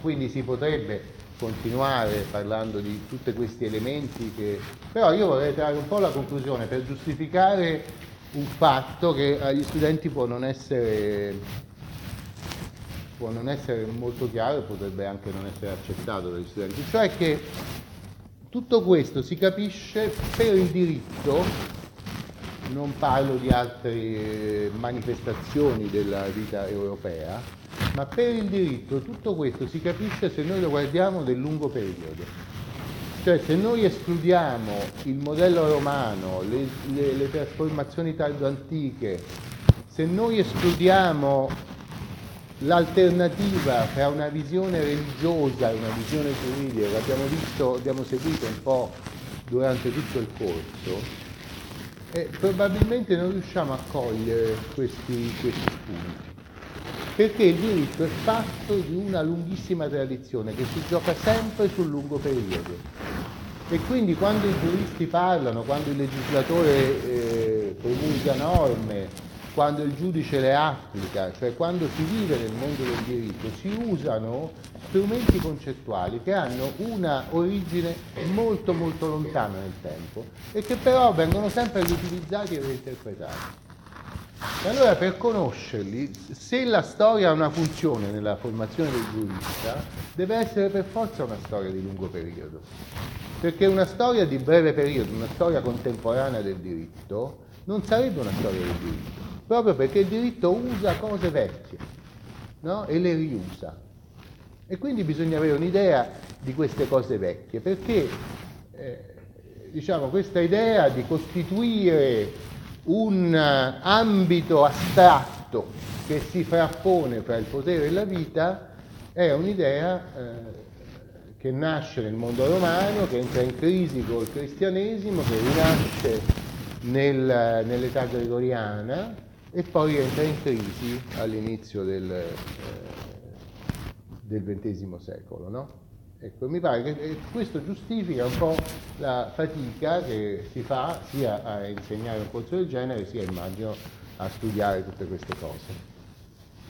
Quindi si potrebbe continuare parlando di tutti questi elementi che... Però io vorrei trarre un po' la conclusione per giustificare un fatto che agli studenti può non essere, può non essere molto chiaro e potrebbe anche non essere accettato dagli studenti, cioè che tutto questo si capisce per il diritto, non parlo di altre manifestazioni della vita europea, ma per il diritto tutto questo si capisce se noi lo guardiamo nel lungo periodo. Cioè se noi escludiamo il modello romano, le, le, le trasformazioni tardo-antiche, se noi escludiamo l'alternativa fra una visione religiosa e una visione giuridica, l'abbiamo visto, abbiamo seguito un po' durante tutto il corso, eh, probabilmente non riusciamo a cogliere questi, questi spunti perché il diritto è fatto di una lunghissima tradizione che si gioca sempre sul lungo periodo. E quindi quando i giuristi parlano, quando il legislatore eh, promulga norme, quando il giudice le applica, cioè quando si vive nel mondo del diritto, si usano strumenti concettuali che hanno una origine molto molto lontana nel tempo e che però vengono sempre riutilizzati e reinterpretati. E allora per conoscerli, se la storia ha una funzione nella formazione del giurista, deve essere per forza una storia di lungo periodo. Perché una storia di breve periodo, una storia contemporanea del diritto, non sarebbe una storia del diritto, proprio perché il diritto usa cose vecchie no? e le riusa. E quindi bisogna avere un'idea di queste cose vecchie, perché eh, diciamo, questa idea di costituire un eh, ambito astratto che si frappone fra il potere e la vita è un'idea eh, che nasce nel mondo romano, che entra in crisi col cristianesimo, che rinasce nel, nell'età gregoriana e poi entra in crisi all'inizio del, eh, del XX secolo. No? Ecco, mi pare che questo giustifica un po' la fatica che si fa sia a insegnare un corso del genere, sia immagino a studiare tutte queste cose.